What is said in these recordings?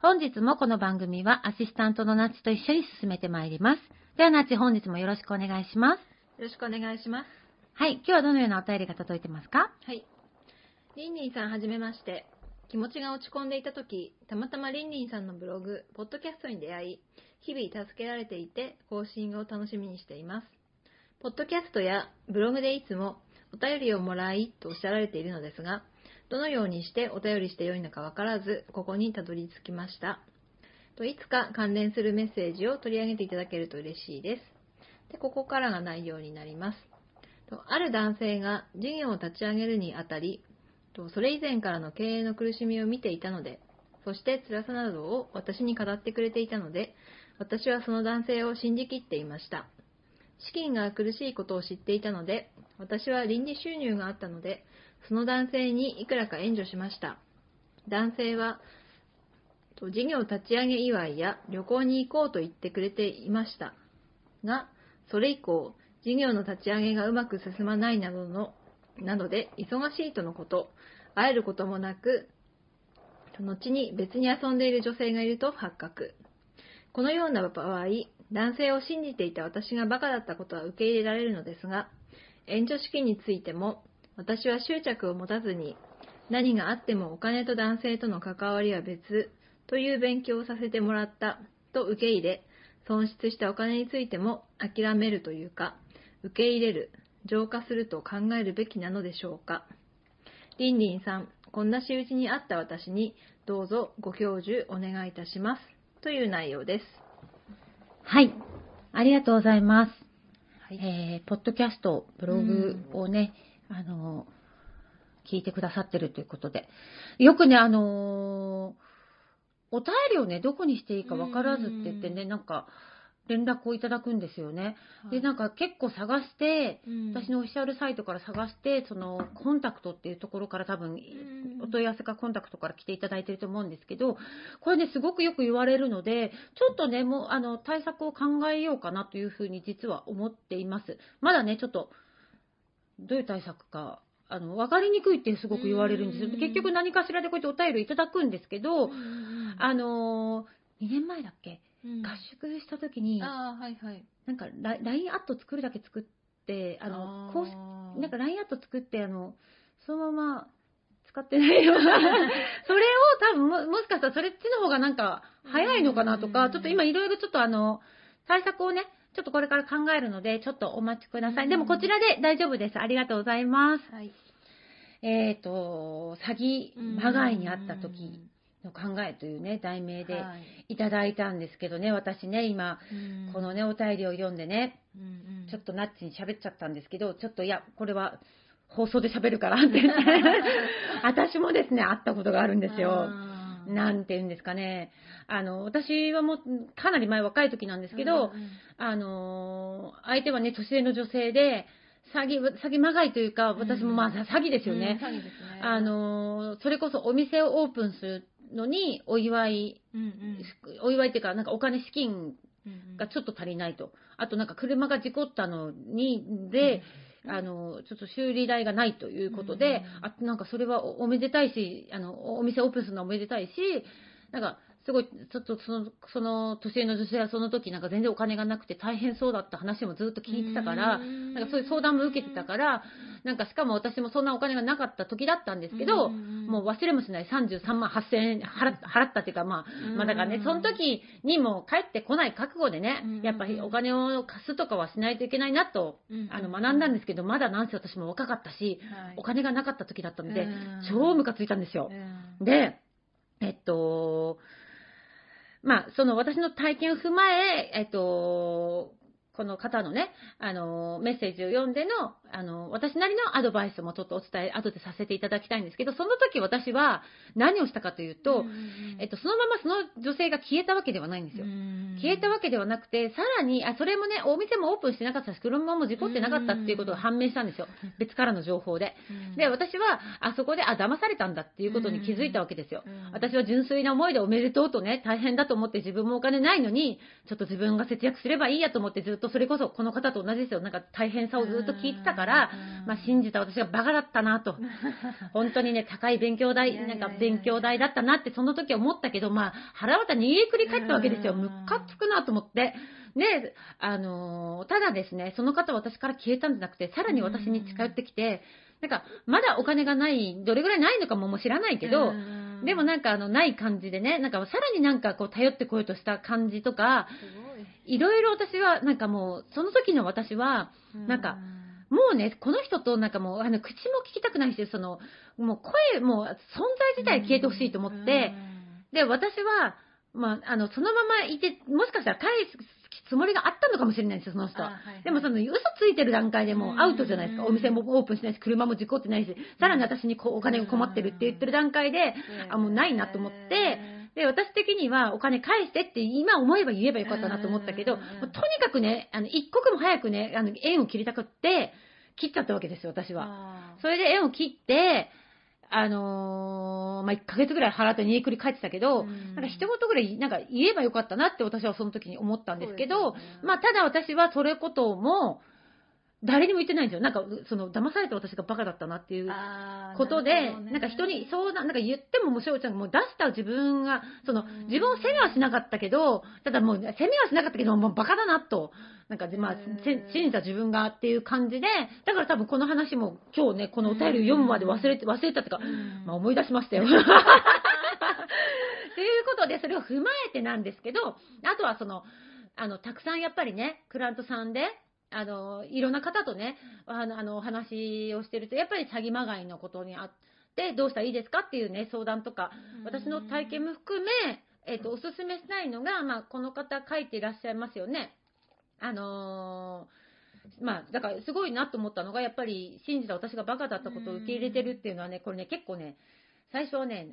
本日もこの番組はアシスタントのナッチと一緒に進めてまいります。ではナッチ本日もよろしくお願いします。よろしくお願いします。はい、今日はどのようなお便りが届いてますか？はい。リンリンさんはじめまして。気持ちが落ち込んでいた時、たまたまリンリンさんのブログ、ポッドキャストに出会い、日々助けられていて、更新を楽しみにしています。ポッドキャストやブログでいつもお便りをもらいとおっしゃられているのですが、どのようにしてお便りしてよいのかわからず、ここにたどり着きました。といつか関連するメッセージを取り上げていただけると嬉しいです。で、ここからが内容になります。とある男性が事業を立ち上げるにあたり、とそれ以前からの経営の苦しみを見ていたので、そして辛さなどを私に語ってくれていたので、私はその男性を信じきっていました。資金が苦しいことを知っていたので、私は臨時収入があったので、その男性にいくらか援助しました。男性は、事業立ち上げ祝いや旅行に行こうと言ってくれていました。が、それ以降、事業の立ち上げがうまく進まないなどの、などで忙しいとのこと、会えることもなく、後に別に遊んでいる女性がいると発覚。このような場合、男性を信じていた私がバカだったことは受け入れられるのですが、援助資金についても、私は執着を持たずに、何があってもお金と男性との関わりは別という勉強をさせてもらったと受け入れ、損失したお金についても諦めるというか、受け入れる、浄化すると考えるべきなのでしょうか。リンリンさん、こんな仕打ちにあった私にどうぞご教授お願いいたします。という内容です。はい。ありがとうございます。はいえー、ポッドキャスト、ブログをね、あの、聞いてくださってるということで。よくね、あのーお便りをね、どこにしていいか分からずって言ってね、なんか、連絡をいただくんですよね。で、なんか結構探して、私のオフィシャルサイトから探して、その、コンタクトっていうところから多分、んお問い合わせかコンタクトから来ていただいてると思うんですけど、これね、すごくよく言われるので、ちょっとね、もう、あの、対策を考えようかなというふうに実は思っています。まだね、ちょっと、どういう対策か、あの、わかりにくいってすごく言われるんですよ。うん結局何かしらでこうやってお便りいただくんですけど、あのー、2年前だっけ？うん合宿した時に、はいはい。なんかラ LINE アット作るだけ作って、あの、公式なんか LINE アット作って、あの、そのまま使ってないよ。それを多分も、もしかしたらそれっちの方がなんか早いのかなとか、うんちょっと今いろいろちょっとあの、対策をね、ちょっとこれから考えるので、ちょっとお待ちください。うんでもこちらで大丈夫です。ありがとうございます。はい。えっ、と、詐欺、まがいにあった時の考えというね、題名ではいいただいたんですけどね、私ね、今、うんこのね、お便りを読んでね、ちょっとナッチに喋っちゃったんですけど、ちょっといや、これは放送で喋るからって言って、私もですね、会ったことがあるんですよ。なんて言うんですかね。あの、私はもう、かなり前若い時なんですけど、うんうんあのー相手はね、年上の女性で、詐欺、詐欺まがいというか、私もまあ、うん詐欺ですよね。うん詐欺ですね。あ、のーそれこそお店をオープンするのに、お祝い、うんうんお祝いっていうか、なんかお金資金がちょっと足りないと。あとなんか車が事故ったのに、で、あの、ちょっと修理代がないということで、あなんかそれはおめでたいし、あの、お店オープンするのはおめでたいし、なんか、すごい、ちょっとその、その年上の女性はその時なんか全然お金がなくて大変そうだった話もずっと聞いてたから、なんかそういう相談も受けてたから、なんかしかも私もそんなお金がなかった時だったんですけど、もう忘れもしない33万8000円払ったっていうか、まあ、まあだからね、その時にも帰ってこない覚悟でねうん、やっぱりお金を貸すとかはしないといけないなと、あの、学んだんですけど、まだなんせ私も若かったし、お金がなかった時だったので、超ムカついたんですよ。で、えっと、まあ、その私の体験を踏まえ、えっと、この方のね、あの、メッセージを読んでの、あの、私なりのアドバイスもちょっとお伝え、後でさせていただきたいんですけど、その時私は何をしたかというと、えっと、そのままその女性が消えたわけではないんですよ。消えたわけではなくて、さらに、あ、それもね、お店もオープンしてなかったし、車も事故ってなかったっていうことが判明したんですよ。別からの情報で。で、私は、あそこで、あ、騙されたんだっていうことに気づいたわけですよ。私は純粋な思いでおめでとうとね、大変だと思って自分もお金ないのに、ちょっと自分が節約すればいいやと思ってずっとそれこそこの方と同じですよ。なんか大変さをずっと聞いてたから、まあ信じた私がバカだったなと。本当にね、高い勉強代、なんか勉強代だったなってその時は思ったけど、まあ腹渡に家くり返ったわけですよ。ムカつくなと思って。で、あのーただですね、その方は私から消えたんじゃなくて、さらに私に近寄ってきて、なんか、まだお金がない、どれぐらいないのかももう知らないけど、でもなんかあの、ない感じでね、なんかさらになんかこう頼ってこようとした感じとか、い。ろいろ私はなんかもう、その時の私は、なんか、もうね、この人となんかもう、あの、口も聞きたくないし、その、もう声、もう存在自体消えてほしいと思って、で、私は、まあ、あの、そのままいて、もしかしたら返すつもりがあったのかもしれないんですよ、その人。は。でもその嘘ついてる段階でもうアウトじゃないですか。お店もオープンしてないし、車も事故ってないし、さらに私にこうお金が困ってるって言ってる段階で、あ、もうないなと思って、で、私的にはお金返してって今思えば言えばよかったなと思ったけど、とにかくね、あの、一刻も早くね、あの、縁を切りたくって、切っちゃったわけですよ、私は。それで縁を切って、あのーまあ、1ヶ月ぐらい払って煮えくり返ってたけど、なんか一言ぐらい、なんか言えばよかったなって私はその時に思ったんですけど、まあ、ただ私はそれことも、誰にも言ってないんですよ。なんか、その、騙された私がバカだったなっていうことで、なんか人に相談、なんか言ってももうしちゃんがもう出した自分が、その、自分を責めはしなかったけど、ただもう責めはしなかったけど、もうバカだなと、なんか、まあ、せ信じた自分がっていう感じで、だから多分この話も今日ね、このお便りを読むまで忘れて、忘れたってか、まあ思い出しましたよ。ということで、それを踏まえてなんですけど、あとはその、あの、たくさんやっぱりね、クラントさんで、あの、いろんな方とね、あの、あのお話をしてると、やっぱり詐欺まがいのことにあって、どうしたらいいですかっていうね、相談とか、私の体験も含め、えっ、と、おすすめしたいのが、まあ、この方書いていらっしゃいますよね。あのーまあ、だからすごいなと思ったのが、やっぱり信じた私がバカだったことを受け入れてるっていうのはね、これね、結構ね、最初はね、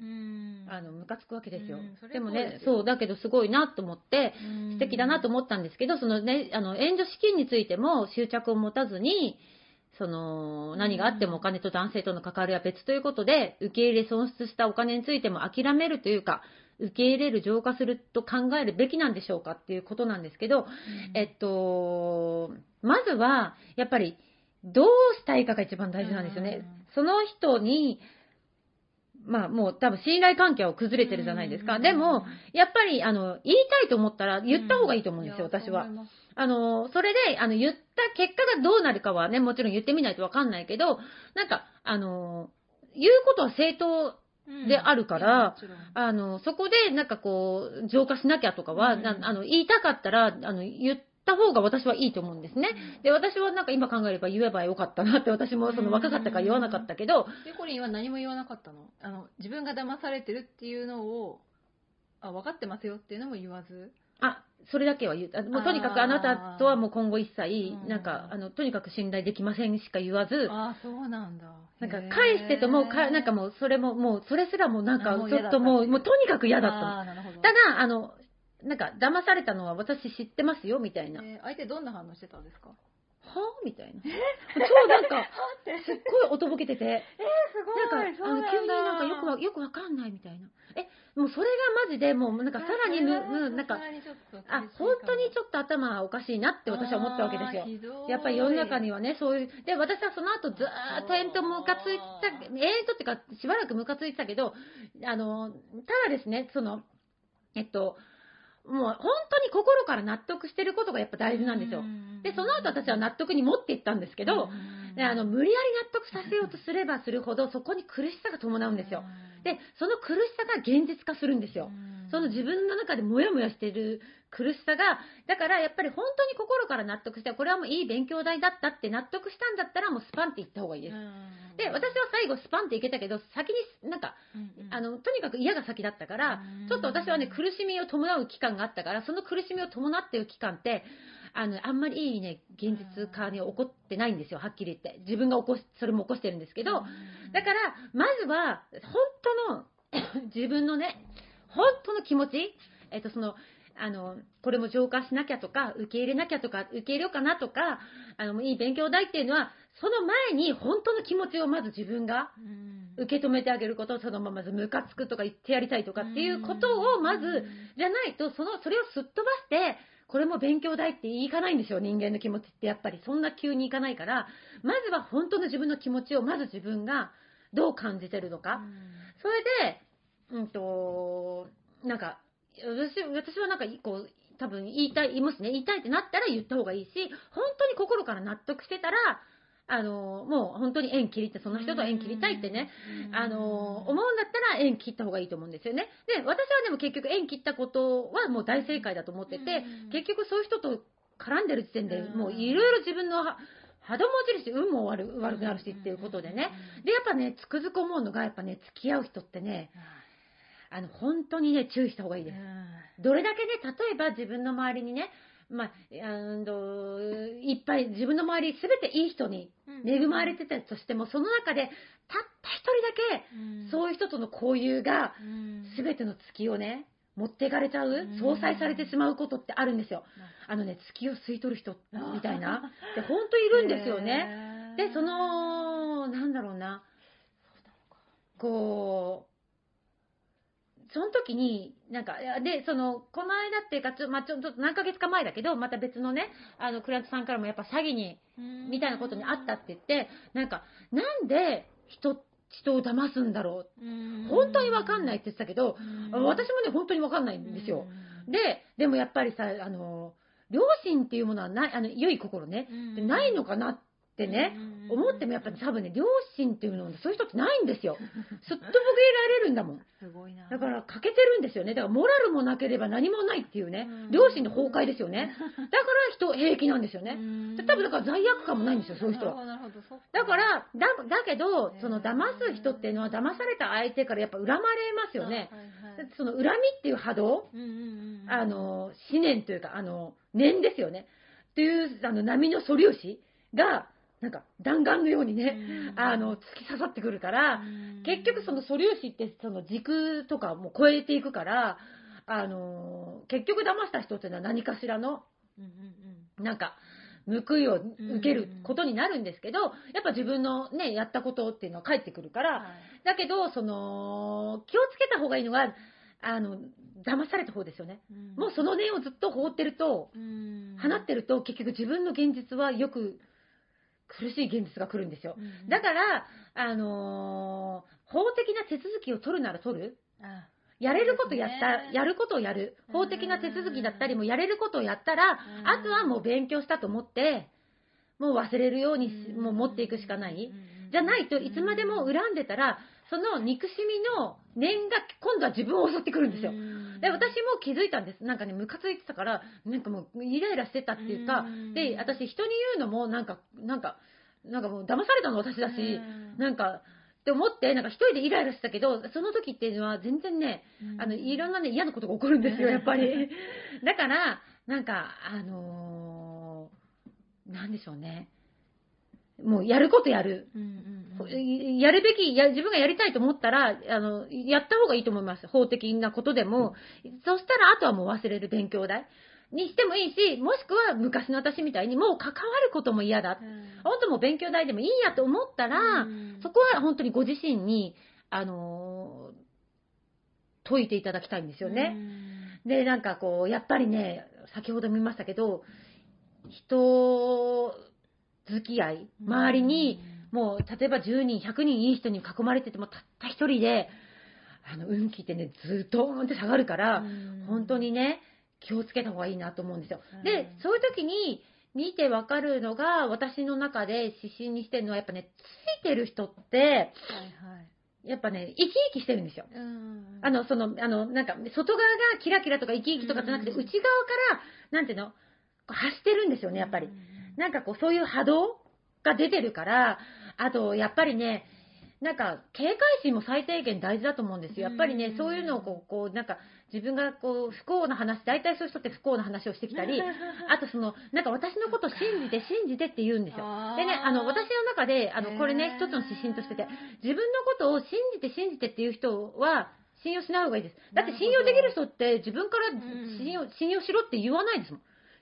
あの、ムカつくわけですよ。でもねそう、だけどすごいなと思って、素敵だなと思ったんですけど、そのね、あの、援助資金についても執着を持たずに、その、何があってもお金と男性との関わりは別ということで、受け入れ損失したお金についても諦めるというか、受け入れる、浄化すると考えるべきなんでしょうかっていうことなんですけど、えっと、まずは、やっぱり、どうしたいかが一番大事なんですよね。その人に、まあもう多分信頼関係は崩れてるじゃないですか。でも、やっぱり、あの、言いたいと思ったら言った方がいいと思うんですよ、私は。あの、それで、あの、言った結果がどうなるかはね、もちろん言ってみないとわかんないけど、なんか、あの、言うことは正当であるから、あの、そこで、なんかこう、浄化しなきゃとかは、うん。なあの、言いたかったら、あの、言った方が私はいいと思うんですね。で、私はなんか今考えれば言えばよかったなって、私もその若かったから言わなかったけど、でコリンは何も言わなかったの？あの自分が騙されてるっていうのをあ分かってますよっていうのも言わず？あ、それだけは言う。あもうとにかくあなたとはもう今後一切、なんか、あの、とにかく信頼できませんしか言わず、ああそうなんだ。なんか返してともか、なんかもうそれも、もうそれすらもなんかちょっともう、もうとにかく嫌だったただ、あの、なんか騙されたのは私知ってますよみたいな。えー相手どんな反応してたんですか？みたいな。超なんか、すっごいおとぼけてて、えー、すごい。なんか、あの、急になんかよくわ、よくわかんないみたいな。え、もうそれがマジでもうなんかさらにむ、うん、なんか、あ、本当にちょっと頭おかしいなって私は思ったわけですよ。やっぱり世の中にはね、そういう、で、私はその後ずーっと延々ムカついた、延々とっていうか、しばらくムカついてたけど、あの、ただですね、その、えっと、もう本当に心から納得してることがやっぱ大事なんですよ。で、その後私は納得に持っていったんですけど、であの無理やり納得させようとすればするほど、そこに苦しさが伴うんですよ。で、その苦しさが現実化するんですよ。その自分の中でモヤモヤしてる苦しさが、だからやっぱり本当に心から納得して、これはもういい勉強代だったって納得したんだったら、もうスパンっていった方がいいです。で、私は最後スパンっていけたけど、先になんか、あの、とにかく嫌が先だったから、ちょっと私はね、苦しみを伴う期間があったから、その苦しみを伴っている期間って、あの、あんまりいいね、現実化に起こってないんですよ、はっきり言って。自分が起こし、それも起こしてるんですけど、だから、まずは、本当の、自分のね、本当の気持ち、えっと、その、あの、これも浄化しなきゃとか、受け入れなきゃとか、受け入れようかなとか、あの、いい勉強代っていうのは、その前に本当の気持ちをまず自分が受け止めてあげること、そのままずムカつくとか言ってやりたいとかっていうことをまず、じゃないと、その、それをすっ飛ばして、これも勉強代っていかないんですよ、人間の気持ちってやっぱり。そんな急にいかないから、まずは本当の自分の気持ちを、まず自分がどう感じてるのか。それで、うんと、なんか、私私はなんか、こう、多分言いたい、言いますね。言いたいってなったら言った方がいいし、本当に心から納得してたら、あの、もう本当に縁切りって、その人と縁切りたいってね、あの、思うんだったら縁切った方がいいと思うんですよね。で、私はでも結局縁切ったことはもう大正解だと思ってて、結局そういう人と絡んでる時点でもういろいろ自分の波動も落ちるし、運も悪悪くなるしっていうことでね。で、やっぱね、つくづく思うのが、やっぱね、付き合う人ってね、あの、本当にね、注意した方がいいです。どれだけね、例えば自分の周りにね、まあ、あのいっぱい自分の周りすべていい人に恵まれてたとしても、その中でたった一人だけ、そういう人との交友が、すべての月をね、持っていかれちゃう、相殺されてしまうことってあるんですよ。あ。のね、月を吸い取る人みたいな。で、本当いるんですよね。で、その、なんだろうな、こう、その時に、なんか、で、その、この間っていうか、ちょ、まあ、ちょっと何ヶ月か前だけど、また別のね、あの、クライアントさんからもやっぱ詐欺に、みたいなことにあったって言って、なんか、なんで人、人を騙すんだろう？本当にわかんないって言ってたけど、私もね、本当にわかんないんですよ。で、でもやっぱりさ、あの、良心っていうものはない、あの、良い心ね、でないのかなってね、思ってもやっぱり多分ね、良心っていうのはそういう人ってないんですよ。すっとぼけられるんだもん。すごいな。だから欠けてるんですよね。だからモラルもなければ何もないっていうね。良心の崩壊ですよね。だから人平気なんですよね。で多分だから罪悪感もないんですよ、そういう人は。だから、だ、だけど、その騙す人っていうのは騙された相手からやっぱ恨まれますよね。その恨みっていう波動、あの、思念というか、あの、念ですよね。っていう、あの、波の素粒子が、なんか弾丸のようにね、うん。あの、突き刺さってくるから、うん。結局その素粒子ってその軸とかも超えていくから、あの、結局騙した人っていうのは何かしらの、なんか、報いを受けることになるんですけど、やっぱ自分のね、やったことっていうのは返ってくるかうんら、だけど、その、気をつけた方がいいのは、あの、騙された方ですよね。うん。もうその念をずっと放ってると、うん。放ってると結局自分の現実はよく苦しい現実が来るんですよ。うんだから、あのー法的な手続きを取るなら取る。あやれることやった、ね。やることをやる。うん法的な手続きだったりもやれることをやったら、うん。あとはもう勉強したと思って、もう忘れるようにもう持っていくしかない。うん。じゃないといつまでも恨んでたら、その憎しみの念が今度は自分を襲ってくるんですよ。うんで、私も気づいたんです。なんかね、ムカついてたから、なんかもうイライラしてたっていうかうん、で、私人に言うのもなんか、なんか、なんかもう騙されたの私だし、うんなんか、って思って、なんか一人でイライラしてたけど、その時っていうのは全然ね、うんあの、いろんなね、嫌なことが起こるんですよ、やっぱり。だから、なんか、あのーなんでしょうね。もうやることやる。うんうんうんやるべきや、自分がやりたいと思ったら、あの、やった方がいいと思います。法的なことでも。そしたら、あとはもう忘れる勉強代。にしてもいいし、もしくは昔の私みたいにもう関わることも嫌だ。本当もう勉強代でもいいやと思ったら、うんそこは本当にご自身に、あのー解いていただきたいんですよね。で、なんかこう、やっぱりね、先ほども言いましたけど、人付き合い、周りに、もう、例えば10人、100人いい人に囲まれてても、たった一人で、あの、運気ってね、ずっとーんって下がるから、本当にね、気をつけた方がいいなと思うんですよ。でうん、そういう時に、見てわかるのが、私の中で指針にしてるのは、やっぱね、ついてる人って、はいはい。やっぱね、生き生きしてるんですよ。うんあの、その、あの、なんか、外側がキラキラとか生き生きとかじゃなくて、うん内側から、なんていうの、こう発してるんですよね、やっぱり。なんかこう、そういう波動が出てるから、あと、やっぱりね、なんか、警戒心も最低限大事だと思うんですよ。やっぱりね、うんそういうのをこう、こう、なんか、自分がこう、不幸な話、大体そういう人って不幸な話をしてきたり、あとその、なんか私のこと信じて、信じてって言うんですよ。でね、あの、私の中で、あの、これね、一つの指針としてて、自分のことを信じて信じてっていう人は、信用しない方がいいです。だって信用できる人って自分からん信用,、信用しろって言わないですもん。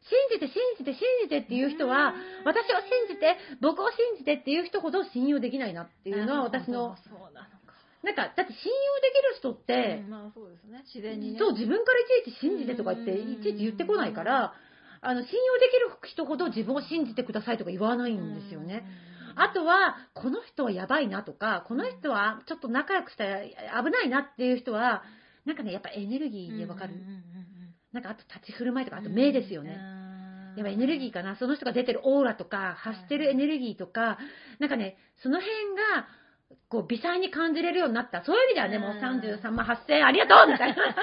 信じて信じて信じてっていう人はうん、私を信じて、僕を信じてっていう人ほど信用できないなっていうのは私の、そうなのか。なんか、だって信用できる人ってうん、まあそうですね。自然にね。そう、自分からいちいち信じてとか言って、うんいちいち言ってこないから、あの、信用できる人ほど自分を信じてくださいとか言わないんですよね。あとは、この人はやばいなとか、この人はちょっと仲良くしたら危ないなっていう人は、なんかね、やっぱエネルギーでわかる。なんかあと立ち振る舞いとか、あと目ですよね。やっぱエネルギーかな。その人が出てるオーラとか、発してるエネルギーとか、なんかね、その辺が、こう、微細に感じれるようになった。そういう意味ではね、もううん33万8000円ありがとうみたいな。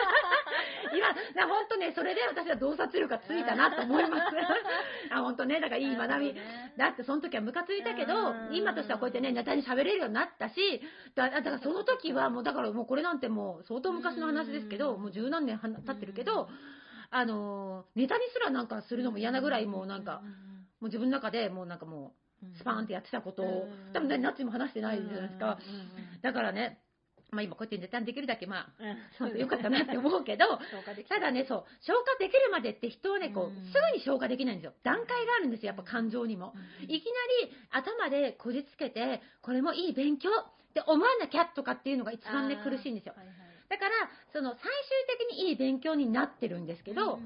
今、本当ね、それで私は洞察力がついたなと思います。あ、本当ね、だからいい学び。だってその時はムカついたけどう、ん今としてはこうやってね、ネタに喋れるようになったし、だだからその時はもう、だからもうこれなんてもう相当昔の話ですけど、うんもう十何年は経ってるけど、あの、ネタにすらなんかするのも嫌なぐらいもうなんか、もう自分の中でもうなんかもう、スパーンってやってたことをうん、多分ね、ナッチも話してないじゃないですか。だからね、まあ今こうやってネタにできるだけまあ、よかったなって思うけど、ただね、そう、消化できるまでって人はね、こう、うんすぐに消化できないんですよ。段階があるんですよ、やっぱ感情にも。いきなり頭でこじつけて、これもいい勉強って思わなきゃとかっていうのが一番ね、苦しいんですよ。だから、その最終的にいい勉強になってるんですけど、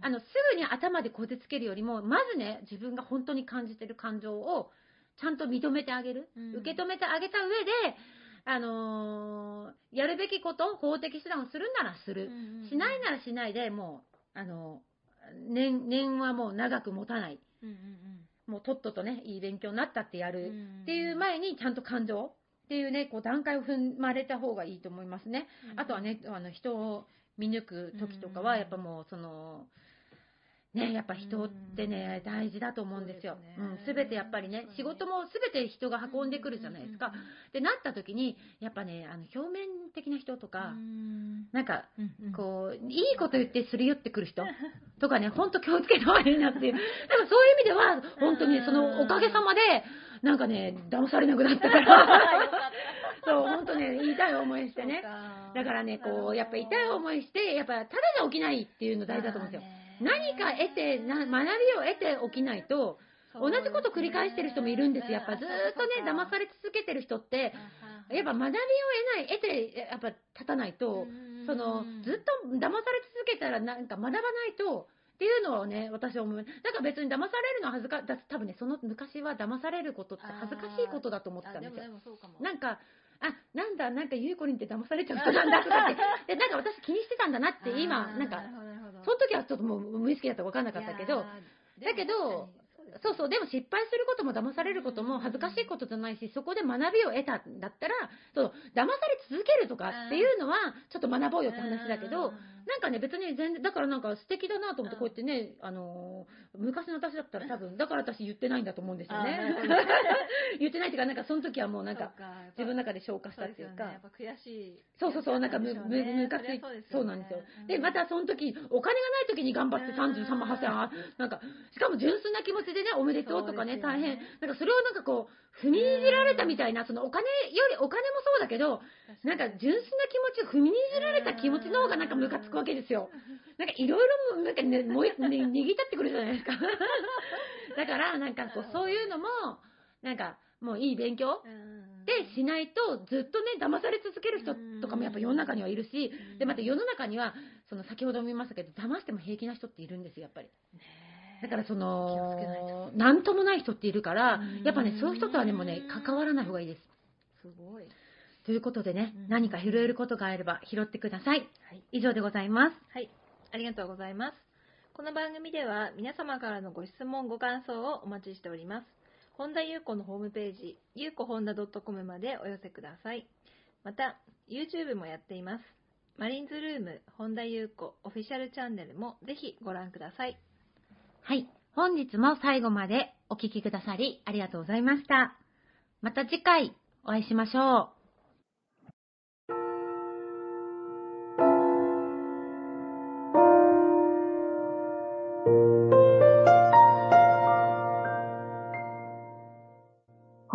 あの、すぐに頭でこじつけるよりも、まずね、自分が本当に感じてる感情を、ちゃんと認めてあげる。うん受け止めてあげた上で、あのーやるべきこと、法的手段をするならする。しないならしないで、もう、あの、年、年はもう長く持たない。もうとっととね、いい勉強になったってやる。っていう前に、ちゃんと感情っていうね、こう段階を踏まれた方がいいと思いますね。あとはね、あの人を見抜く時とかは、うん。やっぱもう、その、ね、やっぱ人ってね、大事だと思うんですよ。すね。うん、てやっぱりね、仕事もすべて人が運んでくるじゃないですか。ってなった時に、やっぱね、あの、表面的な人とか、なんか、こう、いいこと言ってすり寄ってくる人 とかね、ほんと気をつけた方がいいなっていう。だからそういう意味では、本当にそのおかげさまで、なんかね、騙されなくなった。から、そう、本当ね、痛い思いしてね。だからね、こう、やっぱ痛い思いして、やっぱただで起きないっていうの大事だと思うんですよ。何か得て、な学びを得て起きないと、同じこと繰り返してる人もいるんですよ。やっぱずーっとね、騙され続けてる人って、やっぱ学びを得ない、得て、やっぱ立たないと、その、ずっと騙され続けたらなんか学ばないと、っていうのをね、私は思う。だから別に騙されるのは恥ずか、だ多分ね、その昔は騙されることって恥ずかしいことだと思ってたんですよ。なんか、あ、なんだ、なんかゆうこりんって騙されちゃう人なんだとかって、で、なんか私気にしてたんだなって今、なんか、その時はちょっともう無意識だったら分かんなかったけど、だけど、そうそう、でも失敗することも騙されることも恥ずかしいことじゃないし、そこで学びを得たんだったら、そう、騙され続けるとかっていうのは、ちょっと学ぼうよって話だけど、なんかね、別に全然、だからなんか素敵だなと思って、こうやってね、あのー昔の私だったら多分、だから私言ってないんだと思うんですよね。言ってないっていうか、なんかその時はもうなんか、自分の中で消化したっていうか、やっぱ悔しい。そうそうそう、なんかむ、む、むかついそうなんですよ。で、またその時、お金がない時に頑張って33万8000円、なんか、しかも純粋な気持ちでね、おめでとうとかね大変。なんかそれをなんかこう、踏みにじられたみたいな、そのお金より、お金もそうだけど、なんか純粋な気持ちを踏みにじられた気持ちの方がなんかムカつくわけですよ。なんかいろいろなんかね、もう、ね、握り立ってくるじゃないですか。だから、なんかこう、そういうのも、なんか、もういい勉強でしないと、ずっとね、騙され続ける人とかもやっぱ世の中にはいるし、で、また世の中には、その先ほども言いましたけど、騙しても平気な人っているんですよ、やっぱり。だからその、なんともない人っているからうん、やっぱね、そういう人とはね、もうね、関わらない方がいいです。すごい。ということでねうん、何か拾えることがあれば拾ってください。はい。以上でございます。はい。ありがとうございます。この番組では皆様からのご質問、ご感想をお待ちしております。本田裕子のホームページ、ゆうこほんだ .com までお寄せください。また、YouTube もやっています。マリンズルーム、本田裕子オフィシャルチャンネルもぜひご覧ください。はい。本日も最後までお聞きくださりありがとうございました。また次回お会いしましょう。